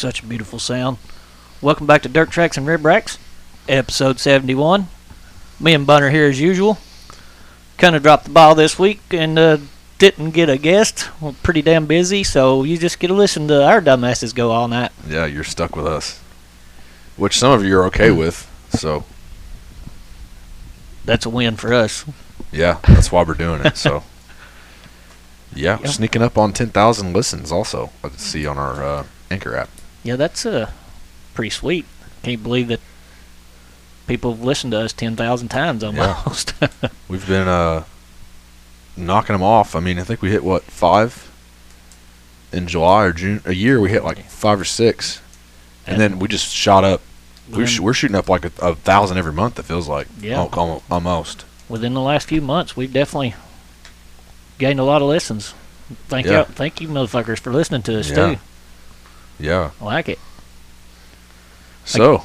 Such a beautiful sound. Welcome back to Dirt Tracks and Rib Racks, episode 71. Me and Bunner here as usual. Kind of dropped the ball this week and uh, didn't get a guest. We're pretty damn busy, so you just get to listen to our dumbasses go all night. Yeah, you're stuck with us. Which some of you are okay with. So, That's a win for us. yeah, that's why we're doing it. So, yeah, Yeah. sneaking up on 10,000 listens also. Let's see on our uh, Anchor app. Yeah, that's uh, pretty sweet. Can't believe that people have listened to us 10,000 times almost. We've been uh, knocking them off. I mean, I think we hit, what, five in July or June? A year, we hit like five or six. And, then we just shot up. We're, sh- we're shooting up like a, a thousand every month, it feels like. Yeah. Al- al- Almost. within the last few months, we've definitely gained a lot of listens. Thank Yeah. you, thank you, motherfuckers, for listening to us Yeah. too. Yeah. I like it. So,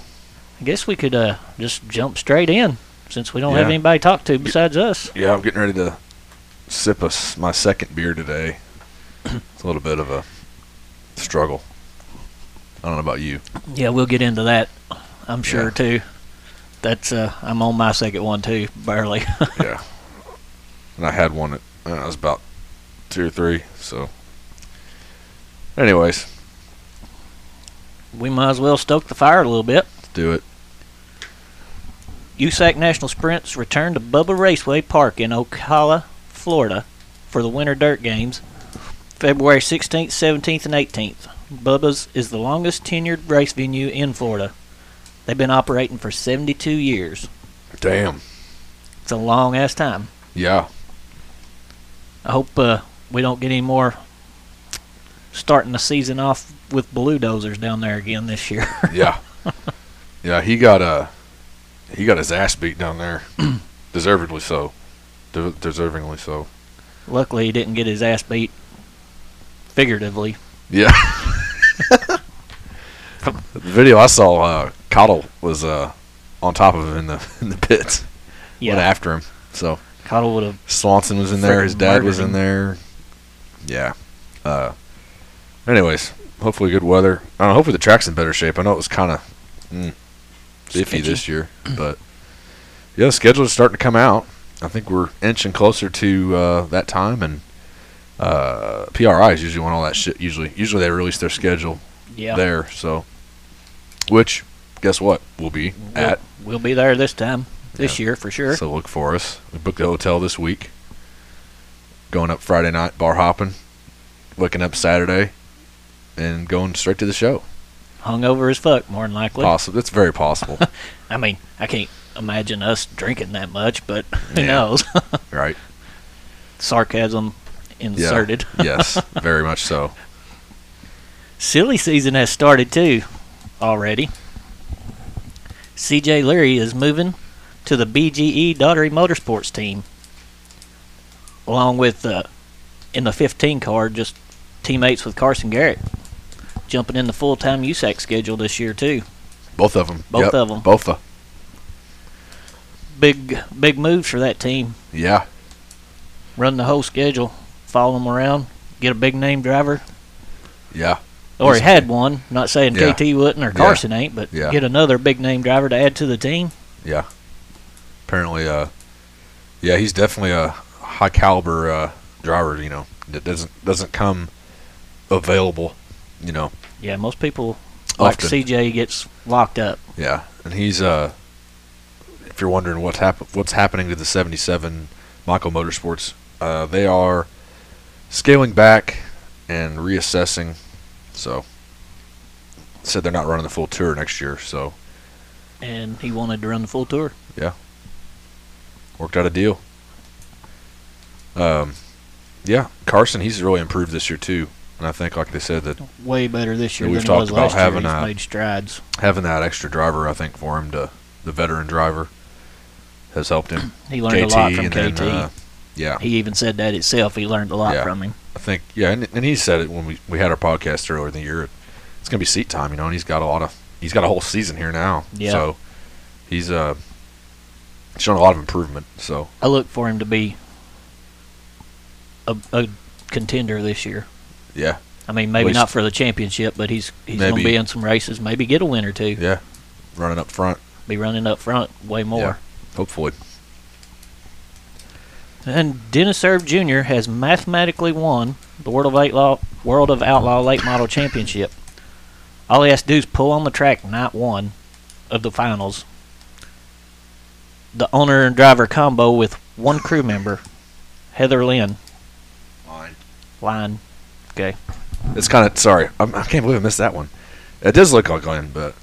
I guess we could uh, just jump straight in since we don't have anybody to talk to besides us. Yeah, I'm getting ready to sip a s my second beer today. it's a little bit of a struggle. I don't know about you. Yeah, we'll get into that. I'm sure Yeah. too. That's uh, I'm on my second one too, barely. yeah. And I had one at uh, I was about two or three. So, anyways, we might as well stoke the fire a little bit. let's do it. USAC National Sprints return to Bubba Raceway Park in Ocala, Florida, for the Winter Dirt Games, February 16th, 17th, and 18th. Bubba's is the longest tenured race venue in Florida. They've been operating for 72 years. Damn. It's a long ass time. Yeah. I hope uh, we don't get any more starting the season off with bulldozers down there again this year. Yeah. yeah. He got a he got his ass beat down there, deservedly so. De- deservingly so. Luckily, he didn't get his ass beat figuratively. Yeah. the video I saw, uh, Cottle was uh, on top of him in the in the pits. Went after him. So Cottle would have. Swanson was in there. His dad was in there. Yeah. Uh, anyways, hopefully good weather. I don't know. Hopefully the track's in better shape. I know it was kind of mm, iffy this year, but yeah, the schedule is starting to come out. I think we're inching closer to uh, that time, and uh, PRI is usually when all that shit. Usually, usually they release their schedule Yeah, there. So, which guess what? We'll be we'll, at. we'll be there this time this Yeah. year for sure. So look for us. We booked the hotel this week. Going up Friday night, bar hopping. Waking up Saturday, and going straight to the show. Hungover as fuck, more than likely. Possible. That's very possible. I mean, I can't imagine us drinking that much, but who Yeah. knows? right? Sarcasm inserted. yes, very much so. Silly season has started too, already. CJ Leary is moving to the BGE Daughtery Motorsports team, along with uh, in the 15 car, just teammates with Carson Garrett, jumping in the full-time USAC schedule this year too. Both of them. Both of 'em. Both of. Them. Big, big moves for that team. Yeah. Run the whole schedule, follow them around, get a big name driver, Yeah. or he had one. Not saying Yeah. KT wouldn't or Yeah. Carson ain't, but Yeah. get another big name driver to add to the team. Yeah. Apparently, uh, yeah, he's definitely a high caliber uh, driver. You know, that doesn't doesn't come available. You know, Yeah, most people like often. CJ gets locked up. Yeah, and he's uh, if you're wondering what's happen what's happening to the '77 Michael Motorsports, uh, they are scaling back and reassessing. So said they're not running the full tour next year. So and he wanted to run the full tour. Yeah, worked out a deal. Um, yeah, Carson, he's really improved this year too, and I think, like they said, that Way better this year we've than he was talked about last year. having He's a- made strides. having that extra driver, I think, for him to the veteran driver has helped him. He learned KT a lot from KT. then, uh, yeah, he even said that itself. He learned a lot Yeah. from him. I think yeah, and, and he said it when we, we had our podcast earlier in the year. It's gonna be seat time, you know, and he's got a lot of he's got a whole season here now. Yeah. So he's uh shown a lot of improvement. So I look for him to be a, a contender this year. Yeah, I mean, maybe not for the championship, but he's he's going to be in some races. Maybe get a win or two. Yeah, running up front. Be running up front way more. Yeah. Hopefully. And Dennis Erb Jr. has mathematically won the World of Outlaw World of Outlaw Late Model Championship. All he has to do is pull on the track night one of the finals. The owner and driver combo with one crew member, Heather Lynn. Line. Line. Okay. It's kind of sorry. I'm, I can't believe I missed that one. It does look like Glenn, but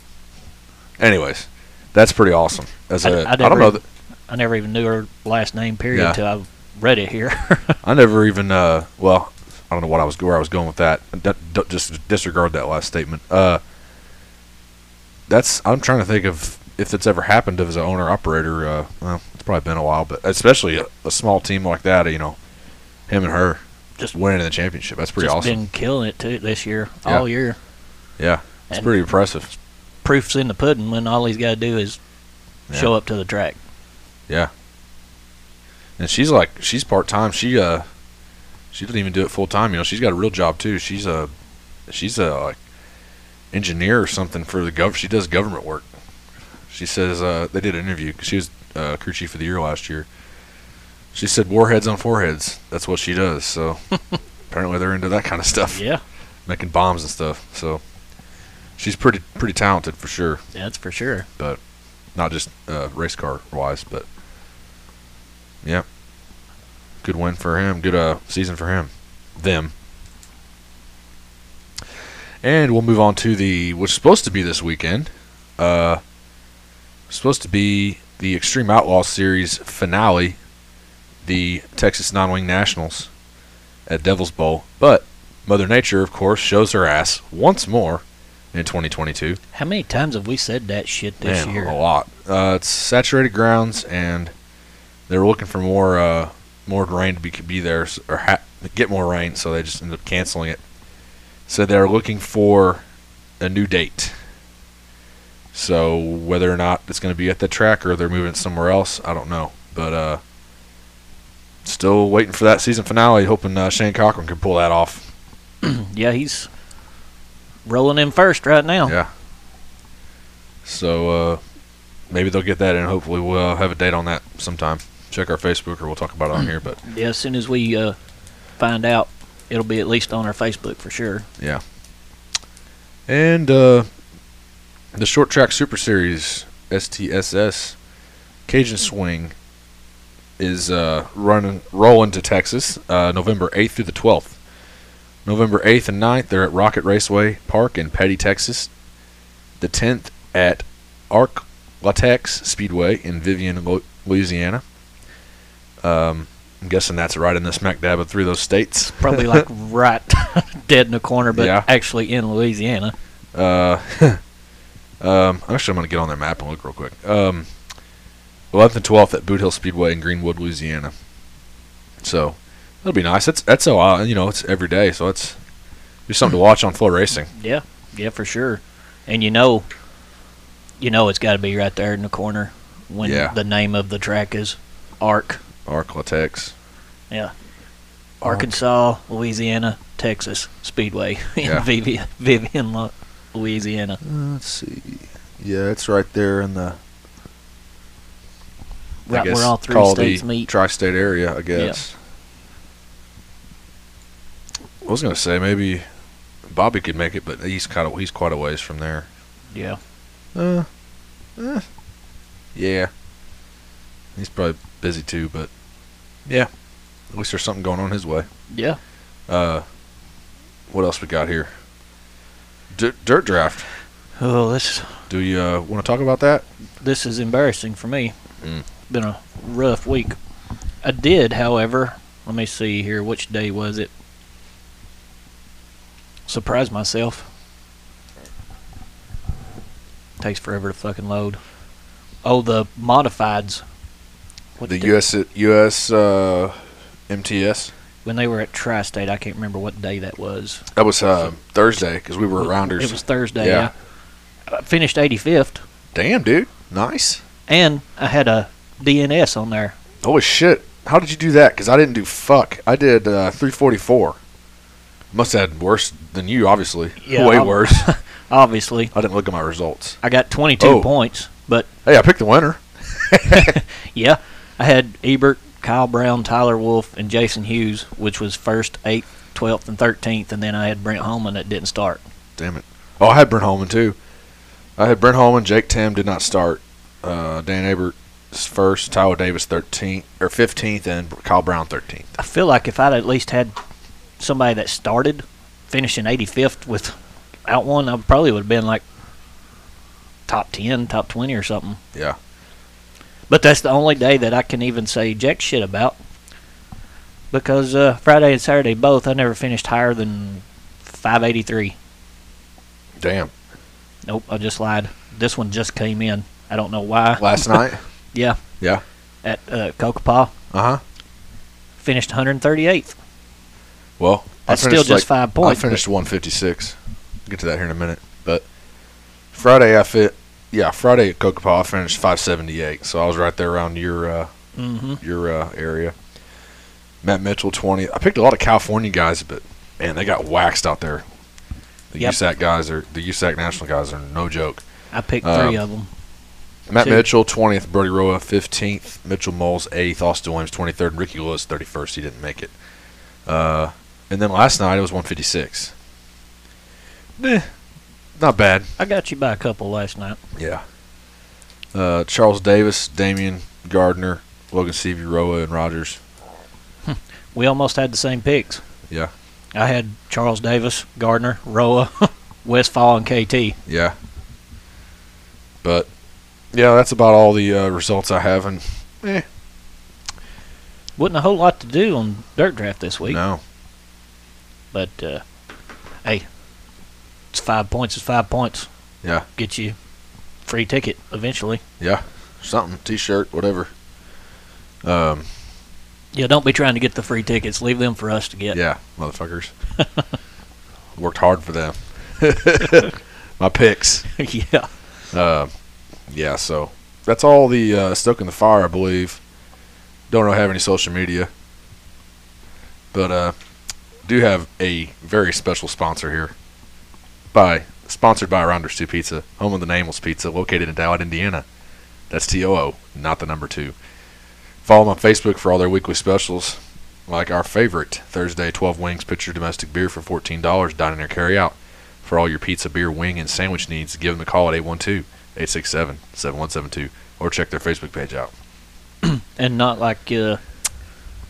anyways, that's pretty awesome. As I- a, I I don't know. That, I never even knew her last name period Yeah. until I read it here. I never even. Uh, well, I don't know what I was where I was going with that. D- d- just disregard that last statement. Uh, that's. I'm trying to think of if it's ever happened as an owner operator. Uh, well, it's probably been a while, but especially a, a small team like that. You know, him and her Just- winning the championship. That's pretty awesome. Just awesome. been killing it too this year, Yeah. all year. yeah, it's And- pretty impressive. Proof's in the pudding when all he's got to do is Yeah. show up to the track. Yeah. And she's like she's part time. She uh she doesn't even do it full time, you know. She's got a real job too. She's a she's a like engineer or something for the gov she does government work. She says uh they did an interview 'cause she was uh crew chief of the year last year. She said warheads on foreheads. That's what she does. So apparently they're into that kind of stuff, Yeah, making bombs and stuff. So she's pretty pretty talented for sure Yeah, that's for sure. But not just uh, race car wise, but yeah, good win for him. Good uh, season for him, them. And we'll move on to the what's supposed to be this weekend. Uh, supposed to be the Extreme Outlaw Series finale, the Texas Non-Wing Nationals at Devil's Bowl. But Mother Nature, of course, shows her ass once more in 2022. How many times have we said that shit this Man, year? a lot. Uh, it's saturated grounds, and they're looking for more uh, more rain to be be there or ha- get more rain, so they just ended up canceling it. So they're looking for a new date. So whether or not it's going to be at the track or they're moving it somewhere else, I don't know. But uh, still waiting for that season finale, hoping uh, Shane Cockrum can pull that off. Yeah, he's rolling in first right now. Yeah. So uh, maybe they'll get that and Hopefully, we'll have a date on that sometime. Check our Facebook, or we'll talk about it on here. But Yeah, as soon as we uh, find out, it'll be at least on our Facebook for sure. yeah. And uh, the short track Super Series STSS Cajun Swing is uh, running rolling to Texas uh, November 8th through the 12th. November 8th and 9th, they're at Rocket Raceway Park in Petty, Texas. The 10th at Arc Latex Speedway in Vivian, Louisiana. Um, I'm guessing that's right in the smack dab of three of those states. Probably like right dead in the corner, but Yeah. actually in Louisiana. Uh, um, actually, I'm going to get on their map and look real quick. Um, 11th and 12th at Boot Hill Speedway in Greenwood, Louisiana. So that'll be nice. That's that's a. You know, it's every day, so it's be something to watch on FloRacing. Yeah, yeah, for sure. And you know, you know, it's got to be right there in the corner when Yeah. the name of the track is Arc, Arc Latex. Arc. Arkansas, Louisiana, Texas Speedway in Yeah. Vivian, Vivian, Louisiana. Uh, let's see. Yeah, it's right there in the. I Right guess where all three states meet. Tri-state area, I guess. I was gonna say maybe Bobby could make it, but he's kind of he's quite a ways from there. Yeah, Uh, eh, yeah. He's probably busy too, but yeah. At least there's something going on his way. yeah. Uh, what else we got here? D- dirt draft. Oh, this Do you uh, want to talk about that? this is embarrassing for me. Mm. Been a rough week. I did, however. Let me see here. Which day was it? Surprise myself. Takes forever to fucking load. Oh, the modifieds. What the U.S. U.S. Uh, MTS. when they were at Tri-State. I can't remember what day that was. That was uh, Thursday because we were rounders. It was Thursday. Yeah. Yeah. I finished 85th, Damn, dude. Nice. and I had a DNS on there. Holy shit. How did you do that? Because I didn't do fuck. I did uh, 344. Must have had worse than you, obviously. Yeah, Way I'm- worse. Obviously, I didn't look at my results. I got 22 Oh. points, but Hey, I picked the winner. yeah, I had Ebert, Kyle Brown, Tyler Wolf, and Jason Hughes, which was first, eighth, twelfth, and thirteenth, and then I had Brent Holman that didn't start. Damn it. Oh, I had Brent Holman too. I had Brent Holman. Jake Timm did not start. Uh, Dan Abert is first. Tyler Davis 13th or 15th, and Kyle Brown 13th. I feel like if I'd at least had somebody that started finishing 85th without one, I probably would have been like top 10, top 20 or something. Yeah. But that's the only day that I can even say jack shit about. Because uh, Friday and Saturday both, I never finished higher than 583. Damn. Nope, I just lied. This one just came in. I don't know why. Last night. Yeah. Yeah. At uh, Cocopah, Uh huh. finished 138th. Well, I That's still just like- five points. I finished 156. I'll Get to that here in a minute. But Friday, I fit. Yeah, Friday at Cocopah, I finished 578. So I was right there around your uh, hmm your uh, area. Matt Mitchell 20. I picked a lot of California guys, but man, they got waxed out there. The Yep. USAC guys are the USAC national guys are no joke. I picked Um, three of them. Matt Two. Mitchell 20th, Brody Roa 15th, Mitchell Moles 8th, Austin Williams 23rd, and Ricky Lewis 31st. He didn't make it. Uh, and then last night it was 156. Eh, not bad. I got you by a couple last night. Yeah. Uh, Charles Davis, Damion Gardner, Logan Seavey, Roa, and Rogers. We almost had the same picks. Yeah. I had Charles Davis, Gardner, Roa, Westfall, and KT. Yeah. But yeah, that's about all the uh, results I have. And eh, Wasn't a whole lot to do on Dirt Draft this week, no, but uh, hey, it's five points. It's five points. Yeah. Get you free ticket eventually. yeah, something, T-shirt, whatever. Um, Yeah, don't be trying to get the free tickets. Leave them for us to get. yeah, motherfuckers. Worked hard for them. My picks. yeah. Uh, yeah, so that's all the uh, stoking the fire, I believe. Don't really have any social media, but uh, do have a very special sponsor here. By sponsored by Rounders Two Pizza, home of the Nameless Pizza, located in Dowd, Indiana. That's T O O, not the number two. Follow them on Facebook for all their weekly specials, like our favorite Thursday 12 wings pitcher domestic beer for $14, dining or carry out. For all your pizza, beer, wing, and sandwich needs, give them a call at 812 867 7172 or check their Facebook page out. And not like uh,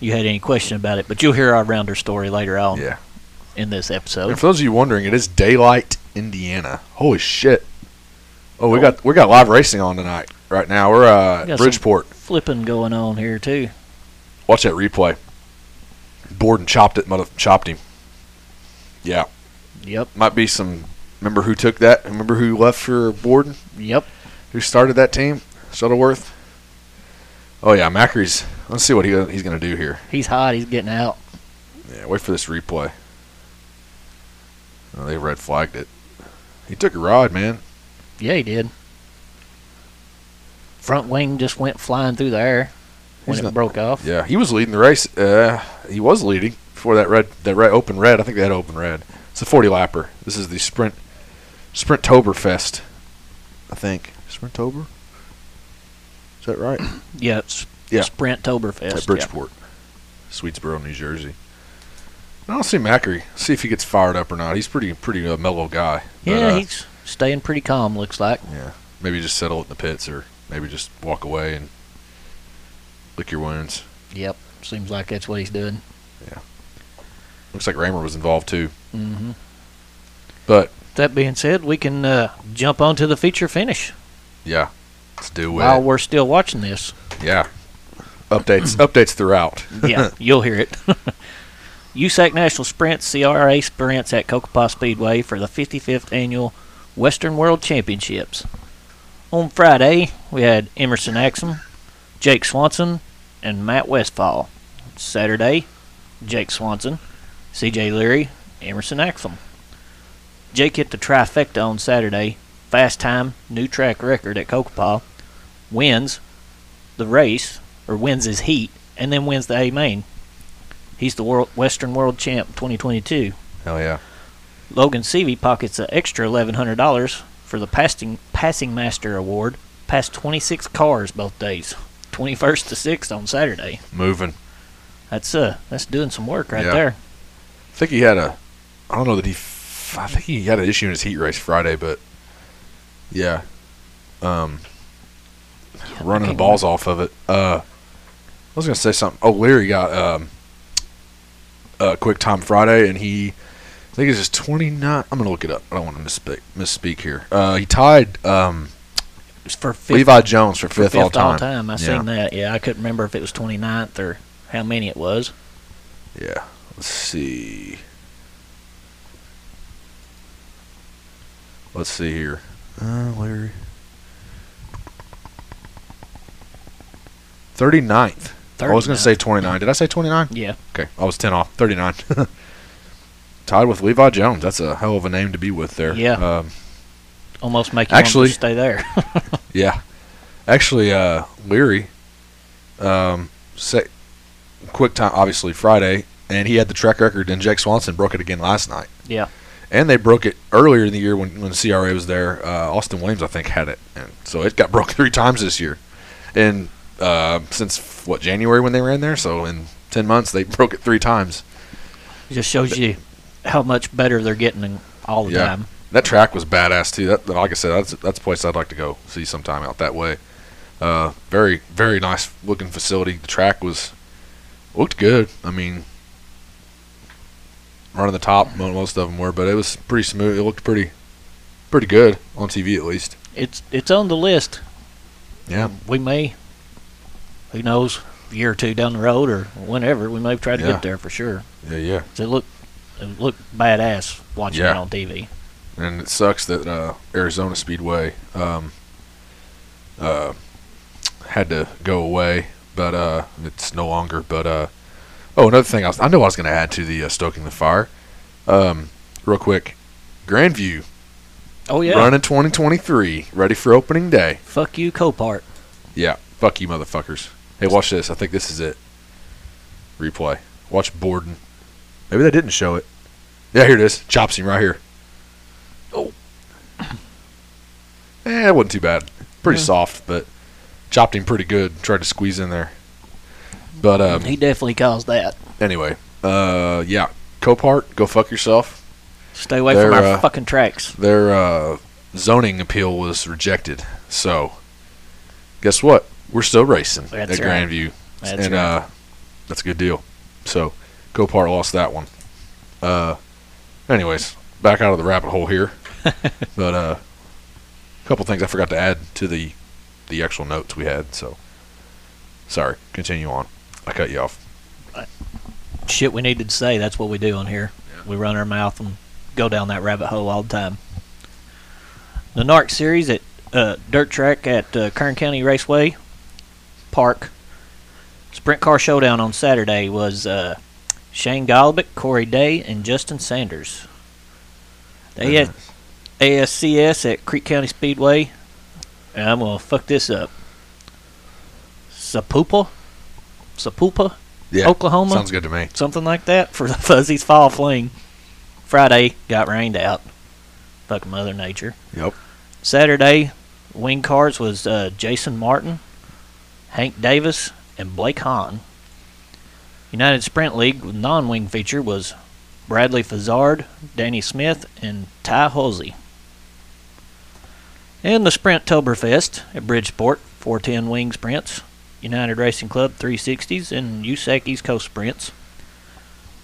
you had any question about it, but you'll hear our rounder story later on Yeah. in this And episode. for those of you wondering, it is Daylight, Indiana. Holy shit. Oh, we got we got live racing on tonight. Right now, we're uh, some- Bridgeport. Flipping going on here too. Watch that replay. Borden chopped it, mother chopped him. Yeah, Yep. might be some. Remember who took that? Remember who left for Borden? Yep. Who started that team? Shuttleworth. Oh yeah, Macri's. Let's see what he he's gonna do here. He's hot. He's getting out. Yeah, wait for this replay. Oh, they red flagged it. He took a ride, man. Yeah, he did. Front wing just went flying through the air when He's it not- broke off. Yeah, he was leading the race. Uh, he was leading before that red, that red open red. I think they had open red. It's a 40 lapper. This is the sprint, Sprinttoberfest. I think Sprinttober. Is that right? Yeah, it's Yeah. Sprint Toberfest. At Bridgeport, Swedesboro, New Jersey. I'll see Macri. See if he gets fired up or not. He's pretty, pretty uh, mellow guy. Yeah, But, uh, he's staying pretty calm. Looks like. Yeah, maybe just settle it in the pits, or maybe just walk away and lick your wounds. Yep. Seems like that's what he's doing. Yeah, looks like Raymer was involved too. Mm-hmm. But That being said, we can uh, jump on to the feature finish yeah, let's do it. while we're still watching this. Yeah, updates updates throughout. Yeah, you'll hear it. USAC National Sprint CRA sprints at Cocopah Speedway for the 55th annual Western World Championships. On Friday, we had Emerson Axsom, Jake Swanson, and Matt Westfall. Saturday, Jake Swanson, CJ Leary, Emerson Axsom. Jake hit the trifecta on Saturday. Fast time, new track record at Cocopah. Wins the race, or wins his heat, and then wins the A main. He's the world Western World Champ 2022. Hell yeah. Logan Seavey pockets an extra $1,100 for the passing, passing Master Award. Passed 26 cars both days. 21st to 6th on Saturday. Moving. That's uh, that's doing some work right Yeah. there. I think he had a. I don't know that he. I think he had an issue in his heat race Friday, but yeah, um, running the balls off of it. Uh, I was gonna say something. Oh, Leary got um, a quick time Friday, and he. I think it's his 29. I'm gonna look it up. I don't want to misspeak, misspeak here. Uh, he tied um, for fifth, Levi Jones for for fifth, all time. I Yeah. seen that. Yeah, I couldn't remember if it was 29th or how many it was. Yeah. Let's see. Let's see here. Uh, Larry. 39th. I was going to say 29. Did I say 29? Yeah, Okay. I was 10 off. 39. Tied with Levi Jones. That's a hell of a name to be with there. Yeah. Um, almost make you Actually- stay there. yeah. Actually, uh, Leary, um, say, quick time, obviously Friday, and he had the track record, and Jake Swanson broke it again last night. yeah, And they broke it earlier in the year when, when CRA was there. Uh, Austin Williams, I think, had it, and so it got broke three times this year. And uh, since what January when they ran there, so in ten months they broke it three times. it just shows you how much better they're getting all the Yeah. time. That track was badass too. That, like I said, that's that's a place I'd like to go see sometime out that way. Uh, very very nice looking facility. The track was looked good. I mean, running the top, most of them were, but it was pretty smooth. It looked pretty pretty good on TV at least. It's it's on the list. Yeah. we may, who knows, a year or two down the road or whenever we may try to Yeah. get there for sure. Yeah, yeah. It look it look badass watching it on TV. and it sucks that uh, Arizona Speedway um, uh, had to go away, but uh, it's no longer. But uh, oh, another thing I, was, I know I was going to add to the uh, stoking the fire, um, real quick. Grandview Oh yeah, running 2023, ready for opening day. fuck you, Copart. Yeah, fuck you, motherfuckers. Hey, watch this. I think this is it. Replay. Watch Borden. Maybe they didn't show it. Yeah, here it is. Chops him right here. Oh. Eh, it wasn't too bad. Pretty Yeah. soft, but chopped him pretty good. Tried to squeeze in there. But um, he definitely caused that. anyway, uh, yeah, Copart, go fuck yourself. Stay away from our uh, fucking tracks. Their uh, zoning appeal was rejected. So, guess what? We're still racing That's at right. Grandview. That's and right. uh, that's a good deal. So, Copart lost that one. Uh, anyways, back out of the rabbit hole here. but uh, a couple things I forgot to add to the the actual notes we had. So, sorry. Continue on. I cut you off. Shit, we needed to say. That's what we do on here. We run our mouth and go down that rabbit hole all the time. The NARC series at uh, dirt track at uh, Kern County Raceway Park. Sprint car showdown on Saturday was uh, Shane Golobic, Corey Day, and Justin Sanders. They had ASCS at Creek County Speedway. And I'm gonna fuck this up. Sapupa, Sapupa, yeah, Oklahoma? Sounds good to me. something like that for the Fuzzies Fall Fling. Friday got rained out. Fuck Mother Nature. Yep. Saturday, wing cars was uh, Jason Martin, Hank Davis, and Blake Hahn. United Sprint League with non-wing feature was Bradley Fezard, Danny Smith, and Ty Halsey. And the Sprint Toberfest at Bridgeport, 410 wing sprints, United Racing Club 360s, and USAC East Coast sprints.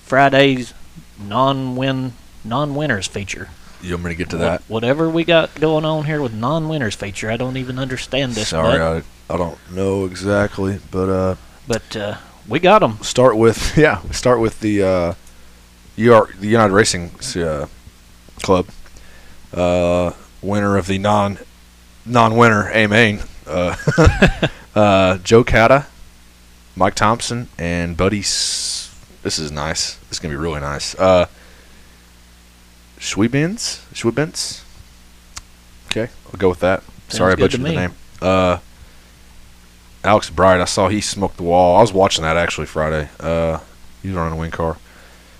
Friday's non-win non-winners feature. You want me to get to Wha- that? Whatever we got going on here with non-winners feature, I don't even understand this. Sorry, but, I, I don't know exactly, but uh, but uh, we got them. start with yeah. Start with the uh, UR, the United Racing uh, Club, uh, winner of the non non-winner A main, uh, uh, Joe Cata, Mike Thompson, and Buddy. S- this is nice. This is gonna be really nice. Uh, Schwebens, Schwebens. Okay, I'll go with that. Sorry, I butchered the name. Uh, Alex Bright, I saw he smoked the wall. I was watching that actually Friday. Uh, he was running a wing car.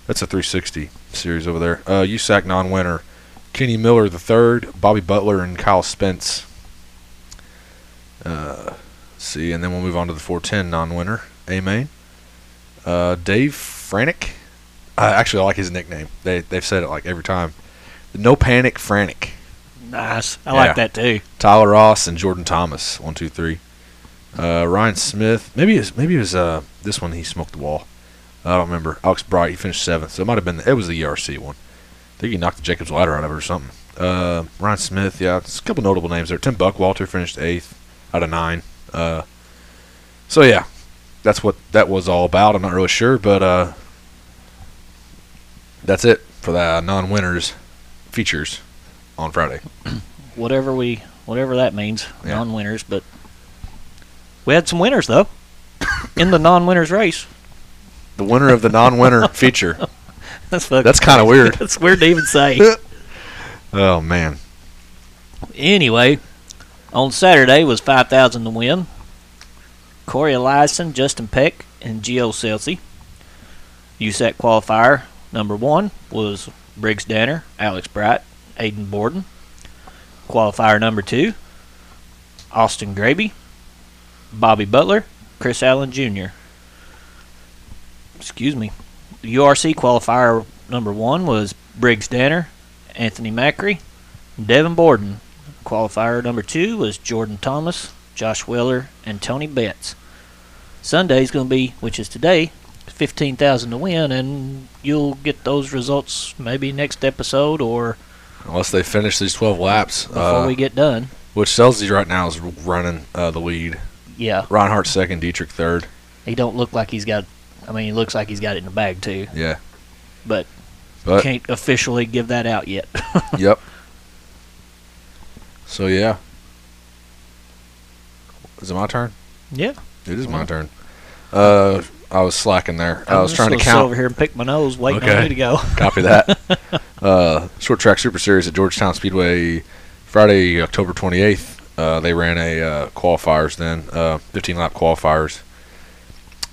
That's a 360 series over there. Uh, USAC non-winner, Kenny Miller the third, Bobby Butler, and Kyle Spence. Uh, see, and then we'll move on to the 410 non-winner, A main. Uh, Dave Franick. Uh, actually, I like his nickname. They they've said it like every time. No panic, Franick. Nice. I Yeah. like that too. Tyler Ross and Jordan Thomas. One, two, three. Uh, Ryan Smith. Maybe it was, maybe it was uh, this one. He smoked the wall. I don't remember. Alex Bright. He finished seventh. So it might have been. It was the ERC one. I think he knocked the Jacobs ladder out of it or something. Uh, Ryan Smith. Yeah, it's a couple notable names there. Tim Buckwalter finished eighth out of nine. Uh, so yeah, that's what that was all about. I'm not really sure, but uh, that's it for the non-winners features on Friday. Whatever we, whatever that means, Yeah. non-winners. But we had some winners though in the non-winners race. The winner of the non-winner feature. That's That's kinda weird. That's weird to even say. Oh man. Anyway, on Saturday was 5,000 to win. Cory Eliason, Justin Peck, and Gio Scelzi. USAC qualifier number one was Briggs Danner, Alex Bright, Aiden Borden. Qualifier number two, Austin Graby, Bobby Butler, Chris Allen Jr. Excuse me. The URC qualifier number one was Briggs Danner, Anthony Macri, Devin Borden. Qualifier number two was Jordan Thomas, Josh Weller, and Tony Betts. Sunday's going to be, which is today, fifteen thousand to win, and you'll get those results maybe next episode or Unless they finish these 12 laps, before uh, we get done. which Scelzi right now is running uh, the lead. Yeah, Reinhardt second, Dietrich third. he don't look like he's got. I mean, he looks like he's got it in the bag too, Yeah. but, But can't officially give that out yet. yep. So yeah. Is it my turn? yeah, It is my turn. Uh, I was slacking there. I I'm was trying to count. over here and pick my nose, waiting on you to go. Copy that. uh, short track super series at Georgetown Speedway, Friday, October 28th. Uh, they ran a uh, qualifiers then, uh, 15 lap qualifiers.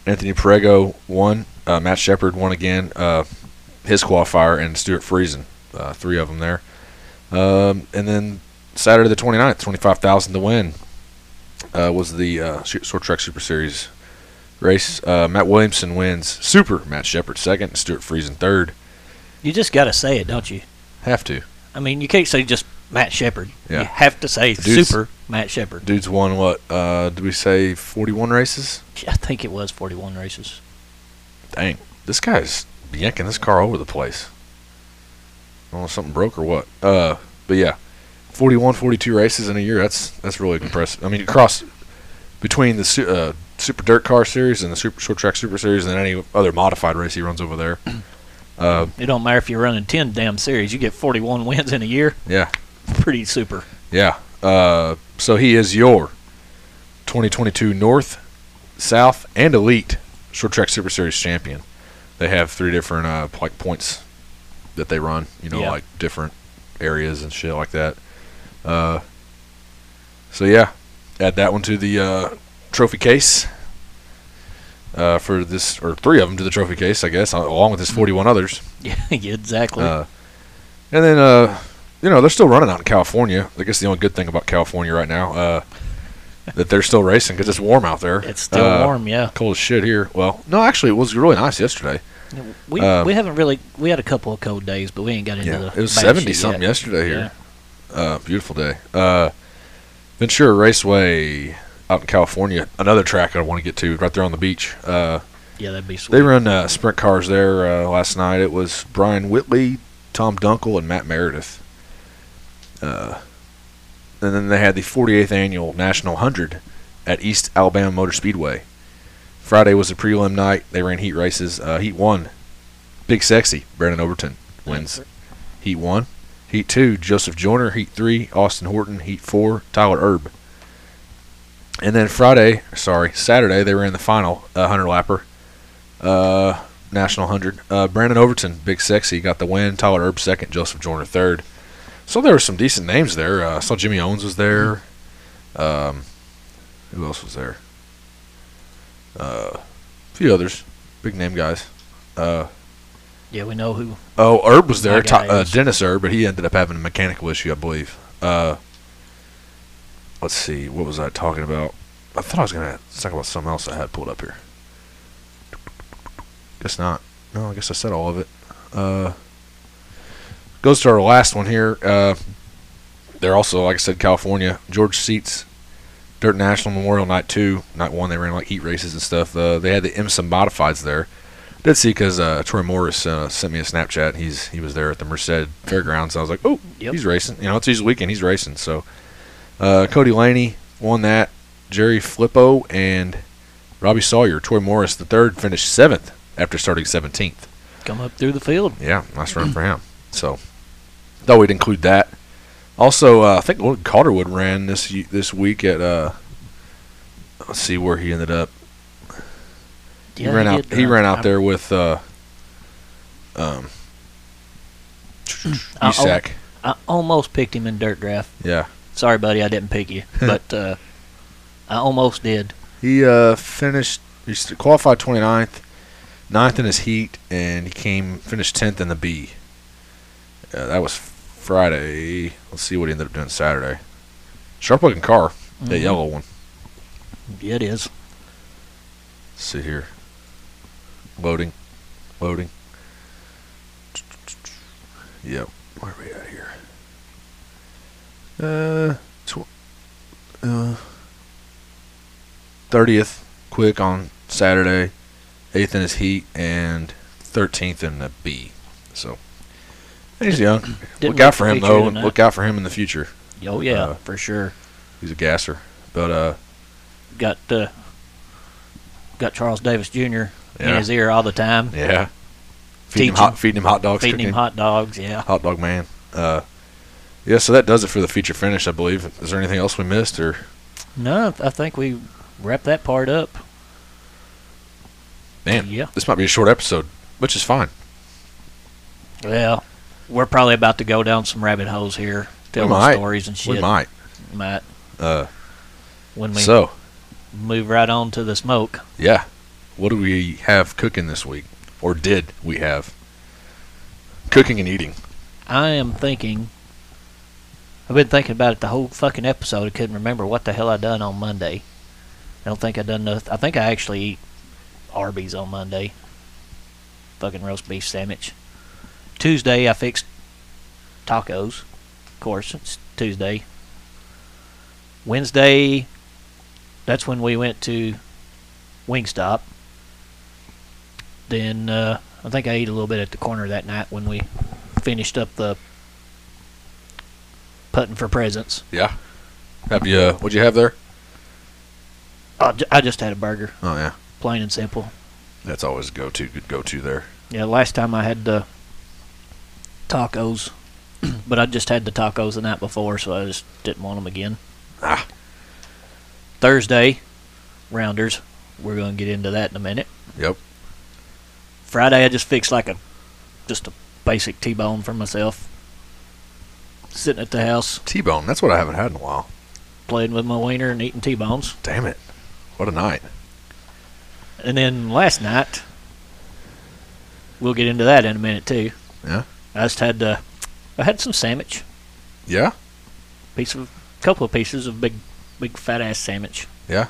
Anthony Perrego won. Uh, Matt Sheppard won again. Uh, his qualifier and Stewart Friesen, uh, three of them there. Um, and then Saturday the 29th, 25,000 to win. Uh, was the uh, sh- short track super series race. Uh, Matt Williamson wins. Super Matt Sheppard second. Stewart Friesen third. You just got to say it, don't you? Have to. I mean, you can't say just Matt Sheppard. Yeah. You have to say Dude's- super Matt Sheppard. Dude's won what? Uh, did we say 41 races? I think it was 41 races. Dang, this guy's yanking this car over the place. I don't know if something broke or what. Uh, but yeah, 41, 42 races in a year. That's that's really impressive. I mean, across between the uh, Super Dirt Car Series and the Super Short Track Super Series and any other modified race he runs over there. Uh, It don't matter if you're running 10 damn series. You get 41 wins in a year. yeah, Pretty super. yeah. Uh, so he is your 2022 North, South, and Elite Short Track Super Series champion. They have three different uh, like points that they run. You know, Yeah. like different areas and shit like that. Uh, so yeah, add that one to the uh, trophy case. Uh, for this, or three of them to the trophy case, I guess, along with his 41 others. Yeah, exactly. Uh, and then, uh, you know, they're still running out in California. I guess the only good thing about California right now, uh, that they're still racing because it's warm out there. it's still Uh, warm, yeah. Cold as shit here. Well, no, actually, it was really nice yesterday. We uh, we haven't really we had a couple of cold days, but we ain't got into Yeah, the. it was 70 something yet. yesterday here. Uh, beautiful day. Uh, Ventura Raceway out in California, another track I want to get to right there on the beach. Uh, Yeah, that'd be sweet. They run uh, sprint cars there uh, last night. It was Brian Whitley, Tom Dunkel, and Matt Meredith. Uh, and then they had the 48th annual National 100 at East Alabama Motor Speedway. Friday was a prelim night. They ran heat races. Uh, heat one, Big Sexy, Brandon Overton wins. Heat one. Heat two, Joseph Joyner. Heat three, Austin Horton. Heat four, Tyler Erb. And then Friday, sorry, Saturday, they ran the final uh, 100 lapper. Uh, National 100. Uh, Brandon Overton, Big Sexy, got the win. Tyler Erb second. Joseph Joyner third. So there were some decent names there. Uh, I saw Jimmy Owens was there. Um, who else was there? Uh, a few others, big name guys. Yeah, we know who. Oh, Herb was there, My uh. Dennis Herb, but he ended up having a mechanical issue, I believe. Uh, let's see, what was I talking about? I thought I was gonna talk about something else I had pulled up here. Guess not. No, I guess I said all of it. Uh, goes to our last one here. Uh, they're also, like I said, California. George Seats, Dirt National Memorial Night Two, Night One. They ran like heat races and stuff. Uh, they had the IMCA modifieds there. Did see because uh, Troy Morris uh, sent me a Snapchat. He's he was there at the Merced Fairgrounds. I was like, oh, Yep. he's racing. You know, it's his weekend. He's racing. So, uh, Cody Laney won that. Jerry Flippo and Robbie Sawyer. Troy Morris, the third, finished seventh after starting 17th. Come up through the field. Yeah, nice run for him. So, thought we'd include that. Also, uh, I think Calderwood ran this this week at. Uh, let's see where he ended up. He Yeah, ran out. did, He uh, ran out I- there with. Uh, um, I- USAC. I almost picked him in dirt draft. Yeah, Sorry, buddy, I didn't pick you, but uh, I almost did. he uh, finished. He qualified 29th, ninth in his heat, and he came finished 10th in the B. Uh, that was Friday. Let's see what he ended up doing Saturday. Sharp looking car, that Mhm. yellow one. Yeah, it is. Let's see here. Loading. Loading. Yep. Where are we at here? Uh, tw- uh, 30th, quick on Saturday, 8th in his heat, and 13th in the B. So, he's young. Look out for him, though. Look out for him in the future. Oh yeah, uh, for sure. He's a gasser. But, uh, Got uh, got Charles Davis Jr. in his ear all the time, yeah. Feeding him, hot, feeding him hot dogs. feeding him hot dogs. Yeah. Hot Dog Man. Uh, yeah, so that does it for the feature finish, I believe. Is there anything else we missed, or No, I think we wrapped that part up. man, Yeah. this might be a short episode, which is fine. Well, we're probably about to go down some rabbit holes here, telling stories and shit. We might. Might Uh, when we so move right on to the smoke. yeah, what do we have cooking this week, or did we have cooking and eating? I am thinking. I've been thinking about it the whole fucking episode. I couldn't remember what the hell I done on Monday. I don't think I done nothing. I think I actually eat Arby's on Monday. Fucking roast beef sandwich. Tuesday I fixed tacos. Of course, it's Tuesday. Wednesday, that's when we went to Wingstop. Then uh, I think I ate a little bit at the corner that night when we finished up the putting for presents. Yeah. Have you? Uh, what'd you have there? I ju- I just had a burger, Oh yeah, plain and simple. that's always go-to. Good go-to there. Yeah, last time I had the tacos, but I just had the tacos the night before, so I just didn't want them again. Ah. Thursday, rounders. We're going to get into that in a minute. Yep. Friday, I just fixed like a just a basic T-bone for myself. Sitting at the house, T-bone. That's what I haven't had in a while. playing with my wiener and eating T-bones. Damn it! What a night. And then last night, we'll get into that in a minute too. Yeah. I just had uh, I had some sandwich, Yeah. piece of, couple of pieces of big, big fat ass sandwich. Yeah.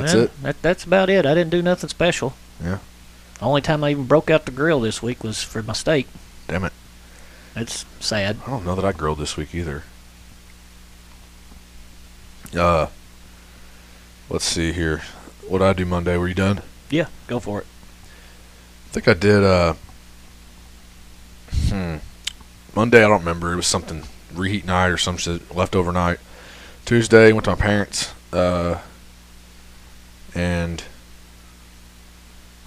That's it. That, that's about it. I didn't do nothing special. Yeah. Only time I even broke out the grill this week was for my steak. Damn it. That's sad. I don't know that I grilled this week either. Uh, let's see here. What did I do Monday? Were you done? Yeah, go for it. I think I did. Uh, hmm. Monday, I don't remember. It was something reheat night or some shit leftover night. Tuesday, went to my parents. Uh, and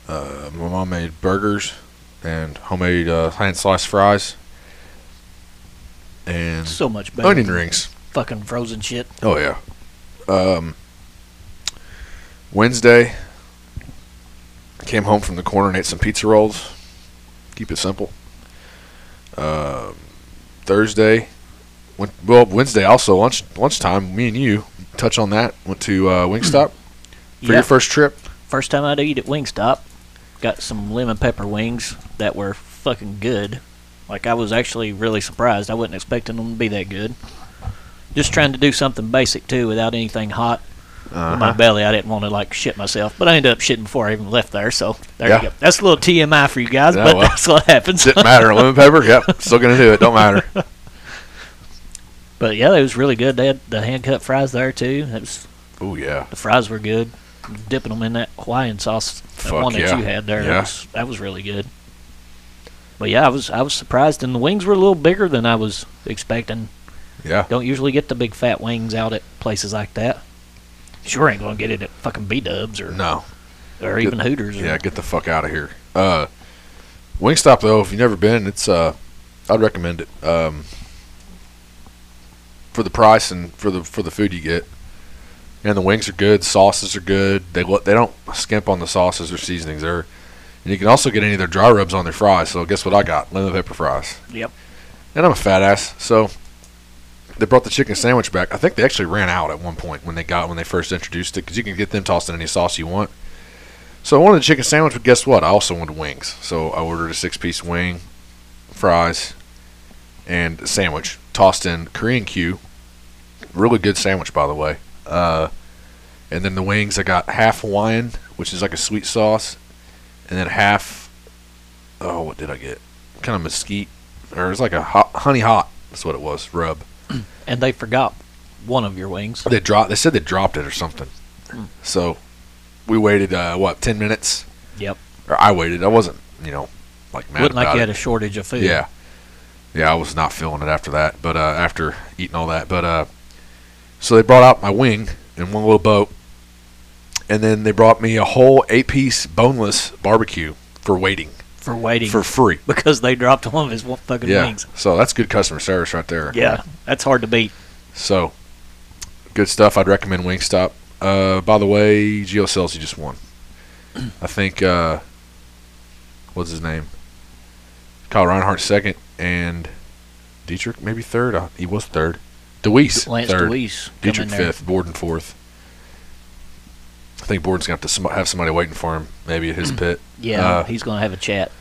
uh, my mom made burgers and homemade uh, hand sliced fries and So much better. onion rings. Fucking frozen shit. Oh yeah. Um, Wednesday, came home from the corner and ate some pizza rolls. Keep it simple. Um, Thursday, went well. Wednesday also lunch lunchtime. Me and you touch on that. Went to uh, Wingstop for Yeah. your first trip. First time I'd eat at Wingstop. got some lemon pepper wings that were fucking good. Like I was actually really surprised. I wasn't expecting them to be that good. Just trying to do something basic too, without anything hot in my Uh-huh. belly. I didn't want to like shit myself, but I ended up shitting before I even left there. So there Yeah. you go. That's a little TMI for you guys, Yeah, but well, that's what happens. Didn't matter. Lemon pepper. Yep. Still gonna do it. Don't matter. But yeah, it was really good. They had the hand cut fries there too. It was Oh yeah. the fries were good. Dipping them in that Hawaiian sauce, that Fuck one that yeah. you had there, Yeah. that, was, that was really good. But yeah, I was I was surprised, and the wings were a little bigger than I was expecting. Yeah. Don't usually get the big fat wings out at places like that. Sure ain't gonna get it at fucking B Dubs or No. or even Hooters. Or, Yeah. Get the fuck out of here. Uh, Wingstop though, if you've never been, it's uh, I'd recommend it. Um, for the price and for the for the food you get, and the wings are good. Sauces are good. They they don't skimp on the sauces or seasonings there. And you can also get any of their dry rubs on their fries. So guess what I got? Lemon pepper fries. Yep. And I'm a fat ass, so they brought the chicken sandwich back. I think they actually ran out at one point when they got when they first introduced it because you can get them tossed in any sauce you want. So I wanted a chicken sandwich, but guess what? I also wanted wings. So I ordered a six-piece wing, fries, and a sandwich tossed in Korean Q. Really good sandwich, by the way. Uh, and then the wings, I got half Hawaiian, which is like a sweet sauce, and then half. Oh, what did I get? Kind of mesquite, or it's like a hot, honey hot. That's what it was. Rub. And they forgot one of your wings. They dropped. They said they dropped it or something. So we waited. Uh, what? Ten minutes. Yep. Or I waited. I wasn't. You know, like mad Wasn't like you it. had a shortage of food. Yeah. Yeah, I was not feeling it after that. But uh, after eating all that, but uh, so they brought out my wing in one little boat, and then they brought me a whole eight-piece boneless barbecue for waiting For waiting. for free. because they dropped one of his fucking Yeah. wings. So that's good customer service right there. Yeah, that's hard to beat. So good stuff. I'd recommend Wingstop. Uh, by the way, Gio Scelzi just won. I think uh, what's his name? Kyle Reinhardt second, and Dietrich maybe third. Uh, he was third. Dewease Lance third. Dewease Dietrich fifth. Borden fourth. I think Borden's gonna have to have somebody waiting for him, maybe at his pit. Yeah, Uh, he's gonna have a chat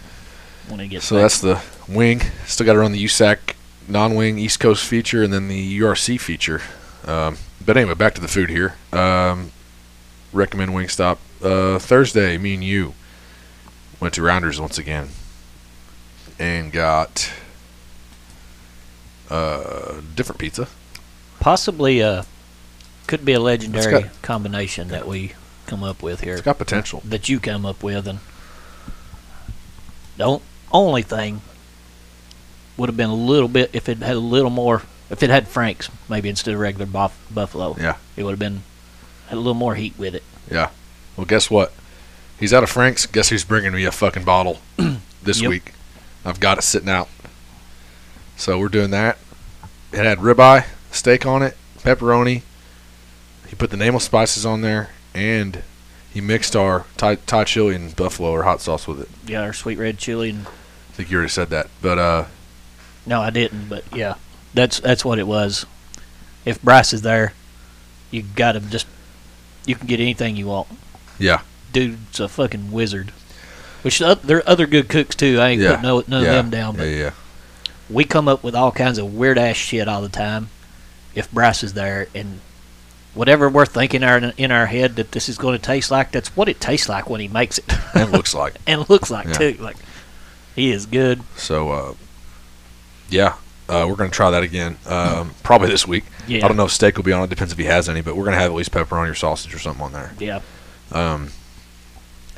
when he gets So back. that's the wing. Still got to run the USAC non-wing East Coast feature and then the URC feature. Um, but anyway, back to the food here. Um, recommend Wingstop. Uh, Thursday, me and you went to Rounders once again and got uh, different pizza. Possibly uh could be a legendary got- combination that we come up with here. It's got potential. that you come up with, and the on- only thing would have been a little bit if it had a little more. If it had Frank's, maybe instead of regular buff- buffalo, Yeah. it would have been had a little more heat with it. Yeah. Well, guess what? He's out of Frank's. Guess who's bringing me a fucking bottle this Yep. week? I've got it sitting out. So we're doing that. It had ribeye, steak on it, pepperoni. He put the nameless spices on there, and he mixed our Thai, Thai chili and buffalo or hot sauce with it. Yeah, our sweet red chili. And, I think you already said that, but uh, no, I didn't, but yeah, that's that's what it was. If Bryce is there, you got to just you can get anything you want. Yeah. dude's a fucking wizard. Which uh, there are other good cooks too. I ain't Yeah. putting no, none yeah, of them down, yeah, but yeah, we come up with all kinds of weird ass shit all the time. If Bryce is there, and whatever we're thinking our, in our head that this is going to taste like, that's what it tastes like when he makes it, and it looks like. and looks like Yeah. too. Like he is good. So, uh, yeah, uh, we're gonna try that again. Um, probably this week. Yeah, I don't know if steak will be on it. Depends if he has any, but we're gonna have at least pepperoni or sausage or something on there. Yeah, Um,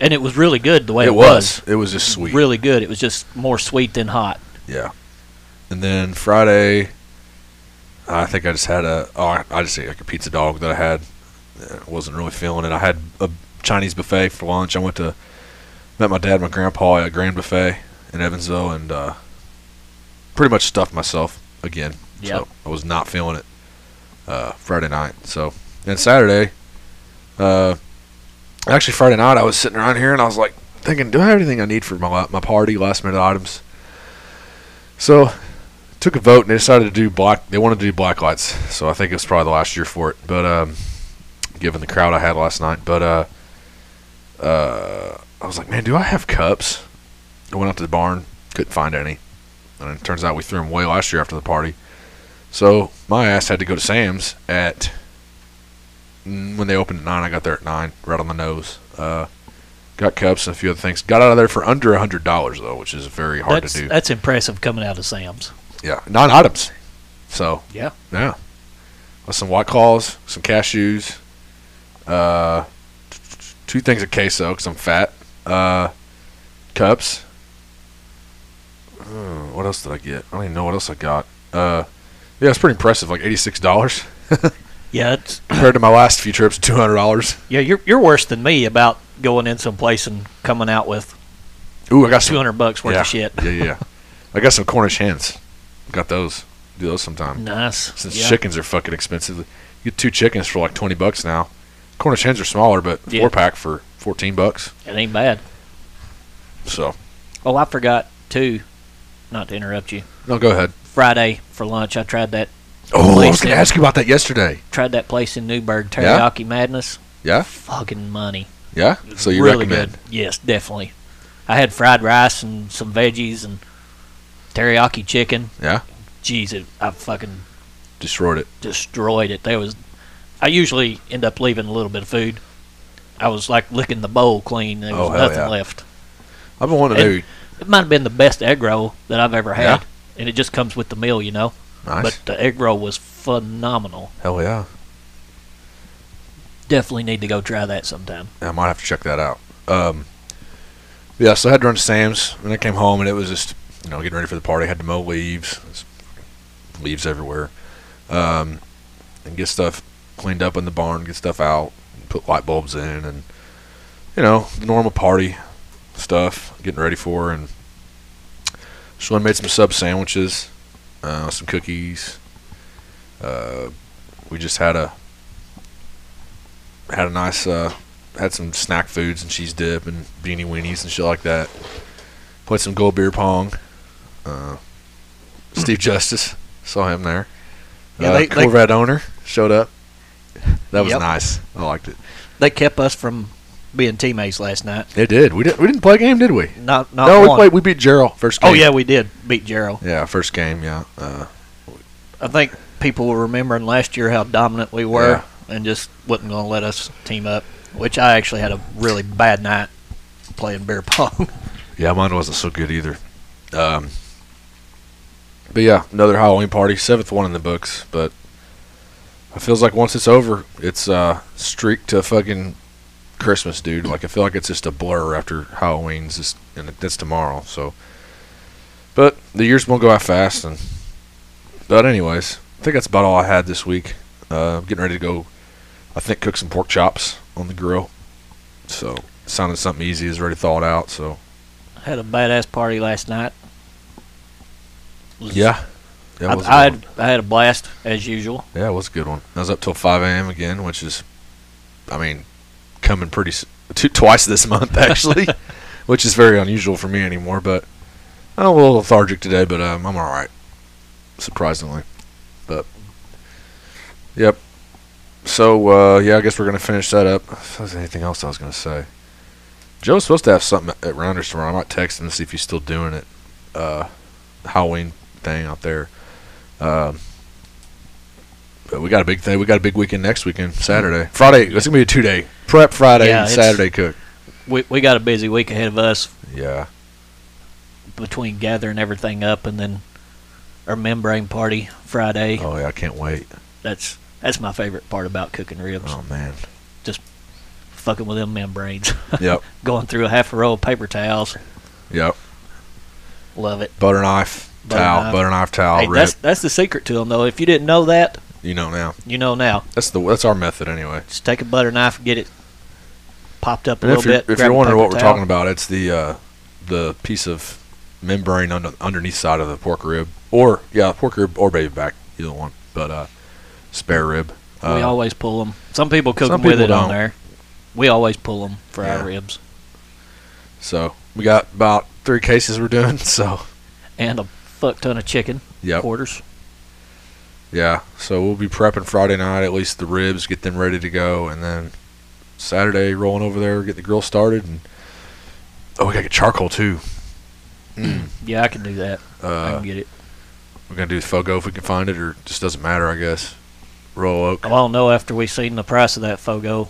and it was really good the way it it, was. It was just sweet. Really good. It was just more sweet than hot. Yeah. And then Friday, I think I just had a. Oh, I I just ate like a pizza dog that I had. Uh, wasn't really feeling it. I had a Chinese buffet for lunch. I went to met my dad, and my grandpa at a Grand Buffet in Evansville, and uh, pretty much stuffed myself again. Yep. So I was not feeling it uh, Friday night. So and Saturday, uh, actually Friday night I was sitting around here and I was like thinking, do I have anything I need for my my party? Last minute items. So took a vote and they decided to do black. They wanted to do black lights. So I think it was probably the last year for it. But um, given the crowd I had last night, but uh, uh, I was like, man, do I have cups? I went out to the barn, couldn't find any, and it turns out we threw them away last year after the party. So my ass had to go to Sam's at mm, when they opened at nine. I got there at nine, right on the nose. Uh, got cups and a few other things. Got out of there for under a hundred dollars though, which is very hard that's to do. that's impressive coming out of Sam's. Yeah, nine items. So Yeah. yeah, with some white claws, some cashews, uh, two things of queso because I'm fat. Uh, cups. Uh, what else did I get? I don't even know what else I got. Uh, yeah, it's pretty impressive. Like eighty six dollars Yeah, it's compared to my last few trips, two hundred dollars. yeah. You're you're worse than me about going in someplace and coming out with Ooh, I got two some. bucks worth yeah, of shit. yeah, yeah. I got some Cornish hens. Got those. Do those sometime. Nice. Since yeah. chickens are fucking expensive, you get two chickens for like twenty bucks now. Cornish hens are smaller, but Yeah. four pack for fourteen bucks. It ain't bad. So Oh, I forgot too. Not to interrupt you. no, go ahead. Friday for lunch, I tried that Oh, I was going to ask you about that yesterday. tried that place in Newburgh, Yeah? Teriyaki Madness. Yeah, Fucking money. yeah. So you really recommend? good. Yes, definitely. I had fried rice and some veggies and teriyaki chicken. Yeah, Jeez, it, I fucking destroyed it. destroyed it. There was, I usually end up leaving a little bit of food. I was like licking the bowl clean. There was Oh, nothing yeah. left. I've been wanting to It might have been the best egg roll that I've ever had, Yeah? and it just comes with the meal, you know. nice. But the egg roll was phenomenal. Hell yeah. Definitely need to go try that sometime. I might have to check that out. Um, yeah, so I had to run to Sam's, and I came home, and it was just, you know, getting ready for the party. I had to mow leaves, leaves everywhere, um, and get stuff cleaned up in the barn, get stuff out, put light bulbs in, and you know, the normal party stuff, getting ready for. And Shalyn made some sub sandwiches, uh, some cookies. Uh, we just had a had a nice uh, had some snack foods and cheese dip and beanie weenies and shit like that. Played some gold beer pong. Uh, Steve Justice saw him there. Yeah, uh, they- they- Corvette owner showed up. That was Yep. nice. I liked it. They kept us from being teammates last night. It did. We didn't. We didn't play a game, did we? Not not no, we one. played. We beat Gerald first game. Oh yeah, we did beat Gerald. Yeah, first game. Yeah. Uh, I think people were remembering last year how dominant we were, and just wasn't going to let us team up. Which I actually had a really bad night playing beer pong. yeah, mine wasn't so good either. Um, but yeah, another Halloween party, seventh one in the books. But it feels like once it's over, it's uh, streak to fucking Christmas, dude. Like I feel like it's just a blur after Halloween's, just, and that's tomorrow. So, but the years won't go out fast. And but anyways, I think that's about all I had this week. Uh, getting ready to go. I think cook some pork chops on the grill. So sounded something easy is already thawed out. So had a badass party last night. Was- yeah, yeah, I, it was a I had I had a blast as usual. Yeah, it was a good one. I was up till 5 a.m. again, which is, I mean, coming pretty two, twice this month actually, which is very unusual for me anymore. But I'm a little lethargic today, but um, I'm all right, surprisingly. But yep. So uh, yeah, I guess we're gonna finish that up. If there's anything else I was gonna say, Joe's supposed to have something at Rounders tomorrow. I might text him to see if he's still doing it. Uh, Halloween thing out there. Um, but we got a big thing. We got a big weekend next weekend, Saturday, Friday. It's gonna be a two day prep Friday Yeah, and Saturday cook. We we got a busy week ahead of us Yeah, between gathering everything up and then our membrane party Friday. Oh yeah, I can't wait. That's that's my favorite part about cooking ribs. Oh man. Just fucking with them membranes. Yep. Going through a half a roll of paper towels. Yep. Love it. Butter knife, Butter towel, knife. butter knife, towel, hey, that's that's the secret to them though. If you didn't know that, You know now. you know now. That's the that's our method anyway. Just take a butter knife, and get it popped up a And little if bit. if you're wondering what we're talking about, it's the uh, the piece of membrane under, underneath side of the pork rib, or yeah, pork rib or baby back, either one. But uh, spare rib. Uh, we always pull them. Some people cook some them with it on don't. there. We always pull them for Yeah. our ribs. so we got about three cases we're doing. So And a fuck ton of chicken yep, quarters. yeah. So we'll be prepping Friday night, at least the ribs, get them ready to go, and then Saturday rolling over there, get the grill started, and Oh, we gotta get charcoal too. Yeah, I can do that. I Uh, can get it. we're gonna do the Fogo if we can find it, or it just doesn't matter, I guess. Royal Oak. I don't know after we seen the price of that Fogo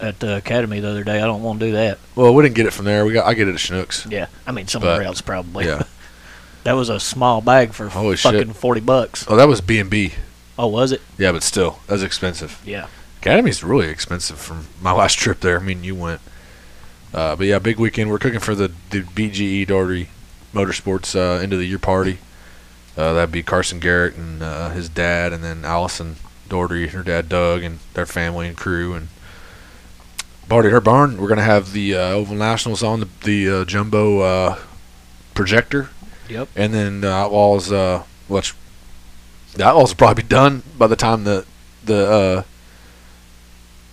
at the Academy the other day. I don't want to do that. Well, we didn't get it from there. We got I get it at Schnucks. Yeah, I mean somewhere But, else probably. Yeah. that was a small bag for Holy shit. fucking forty bucks. Oh, that was B and B. Oh, was it? Yeah, but still, that was expensive. Yeah. Academy's really expensive from my last trip there. I mean, you went. Uh, but yeah, big weekend. We're cooking for the, the BGE Doherty Motorsports uh, end of the year party. Uh, that'd be Carson Garrett and uh, his dad, and then Allison Doherty, her dad Doug, and their family and crew. And party at her barn. We're gonna have the uh, Oval Nationals on the the uh, jumbo uh, projector, Yep. and then the Outlaws. Uh, which the Outlaws will probably be done by the time the the uh,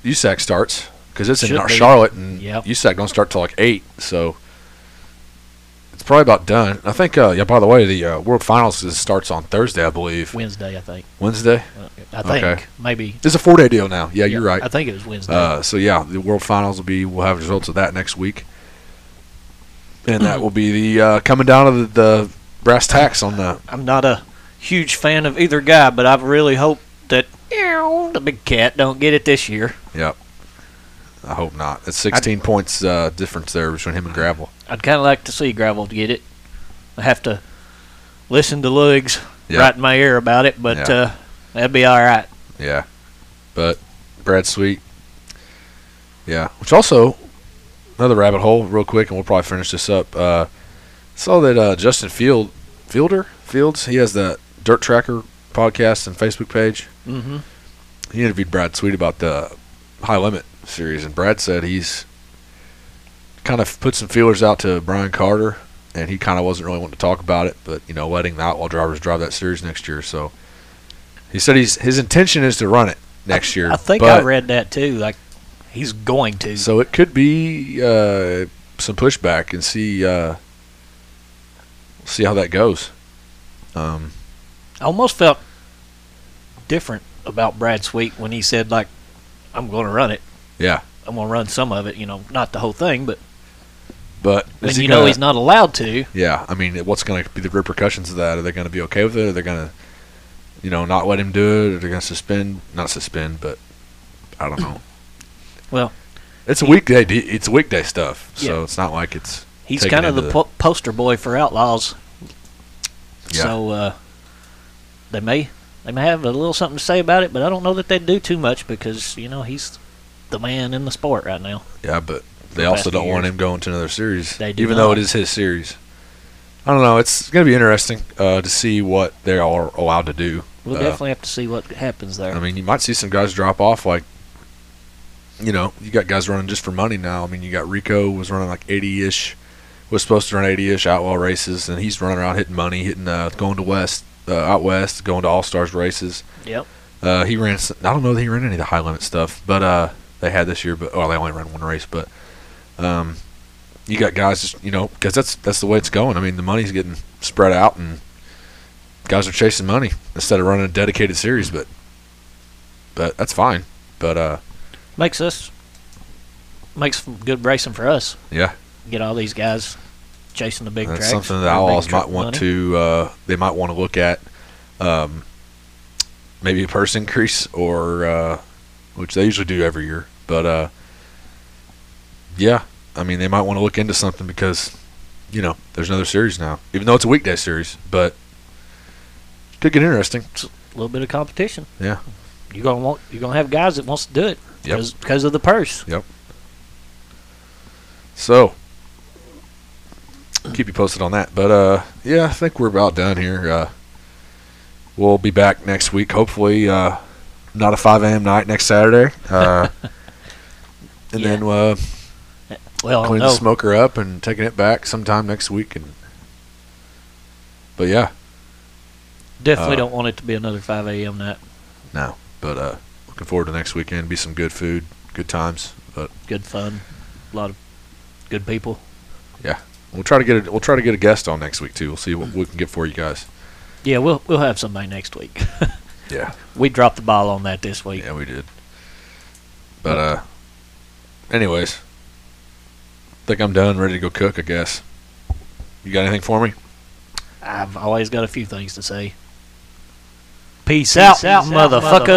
USAC starts because it's in Should Ar- be. Charlotte and Yep. USAC don't start till like eight, so it's probably about done. I think. Uh, yeah. By the way, the uh, World Finals is, starts on Thursday, I believe. Wednesday, I think. Wednesday. Uh, I think Okay. maybe. It's a four day deal now. Yeah, you're right. I think it was Wednesday. Uh, so yeah, the World Finals will be. We'll have results of that next week, and that will be the uh, coming down to the, the brass tacks on that. I'm not a huge fan of either guy, but I really hope that ew, the big cat don't get it this year. Yep. I hope not. It's 16 points uh, difference there between him and Gravel. I'd kind of like to see Gravel get it. I have to listen to Lugs Yeah. right in my ear about it, but Yeah. uh, that'd be all right. Yeah. But Brad Sweet. Yeah. Which also another rabbit hole, real quick, and we'll probably finish this up. Uh, saw that uh, Justin Field Fielder Fields he has the Dirt Tracker podcast and Facebook page. Mm-hmm. he interviewed Brad Sweet about the High Limit series, and Brad said he's kind of put some feelers out to Brian Carter, and he kind of wasn't really wanting to talk about it, but you know, letting the Outlaw drivers drive that series next year. So he said he's his intention is to run it next year. I think I read that too. Like he's going to. So it could be uh, some pushback, and see uh, see how that goes. Um, I almost felt different about Brad Sweet when he said like, "I'm going to run it. yeah, I'm going to run some of it. You know, not the whole thing, but but when you know gonna- he's not allowed to." Yeah, I mean, what's going to be the repercussions of that? Are they going to be okay with it? Are they going to, you know, not let him do it? Are they going to suspend? Not suspend, but I don't know. Well, it's a weekday. It's weekday stuff, so Yeah. it's not like it's. He's kind of the the- po- poster boy for outlaws. Yeah. So uh, they may they may have a little something to say about it, but I don't know that they'd do too much because you know he's the man in the sport right now. Yeah, but they the also don't few want him going to another series, They do even though it is his series. I don't know. It's going to be interesting uh, to see what they are allowed to do. We'll Uh, definitely have to see what happens there. I mean, you might see some guys drop off. Like, you know, you got guys running just for money now. I mean, you got Rico was running like 80-ish, was supposed to run 80-ish outlaw races, and he's running around hitting money, hitting uh, going to west, uh, out west, going to all stars races. yep. Uh, he ran. I don't know that he ran any of the high limit stuff, but uh, they had this year. But well, they only ran one race. But um, you got guys, just you know, because that's that's the way it's going. I mean, the money's getting spread out, and guys are chasing money instead of running a dedicated series. But but that's fine. But uh, Makes us makes good racing for us. yeah, Get all these guys chasing the big that's tracks. something that Outlaws might want money. to. Uh, they might want to look at. Um, maybe a purse increase, or uh, which they usually do every year. But uh, yeah, I mean they might want to look into something because you know there's another series now, even though it's a weekday series, but could get interesting. A little bit of competition. Yeah. You're gonna want you're gonna have guys that wants to do it Yep. because of the purse. Yep. So keep you posted on that. But uh, yeah, I think we're about done here. Uh, we'll be back next week. Hopefully, uh, not a 5 a.m. night next Saturday. Uh, and Yeah. then uh, Well, clean no, the smoker up and taking it back sometime next week. And but yeah, definitely uh, don't want it to be another 5 a.m. night. no. But uh, looking forward to next weekend. Be some good food, good times. But Good fun, a lot of good people. Yeah, we'll try to get a, we'll try to get a guest on next week too. We'll see what we can get for you guys. Yeah, we'll we'll have somebody next week. Yeah. we dropped the ball on that this week. Yeah, we did. But uh anyways, think I'm done, ready to go cook. I guess. You got anything for me? I've always got a few things to say. Peace, out, out, motherfuckers.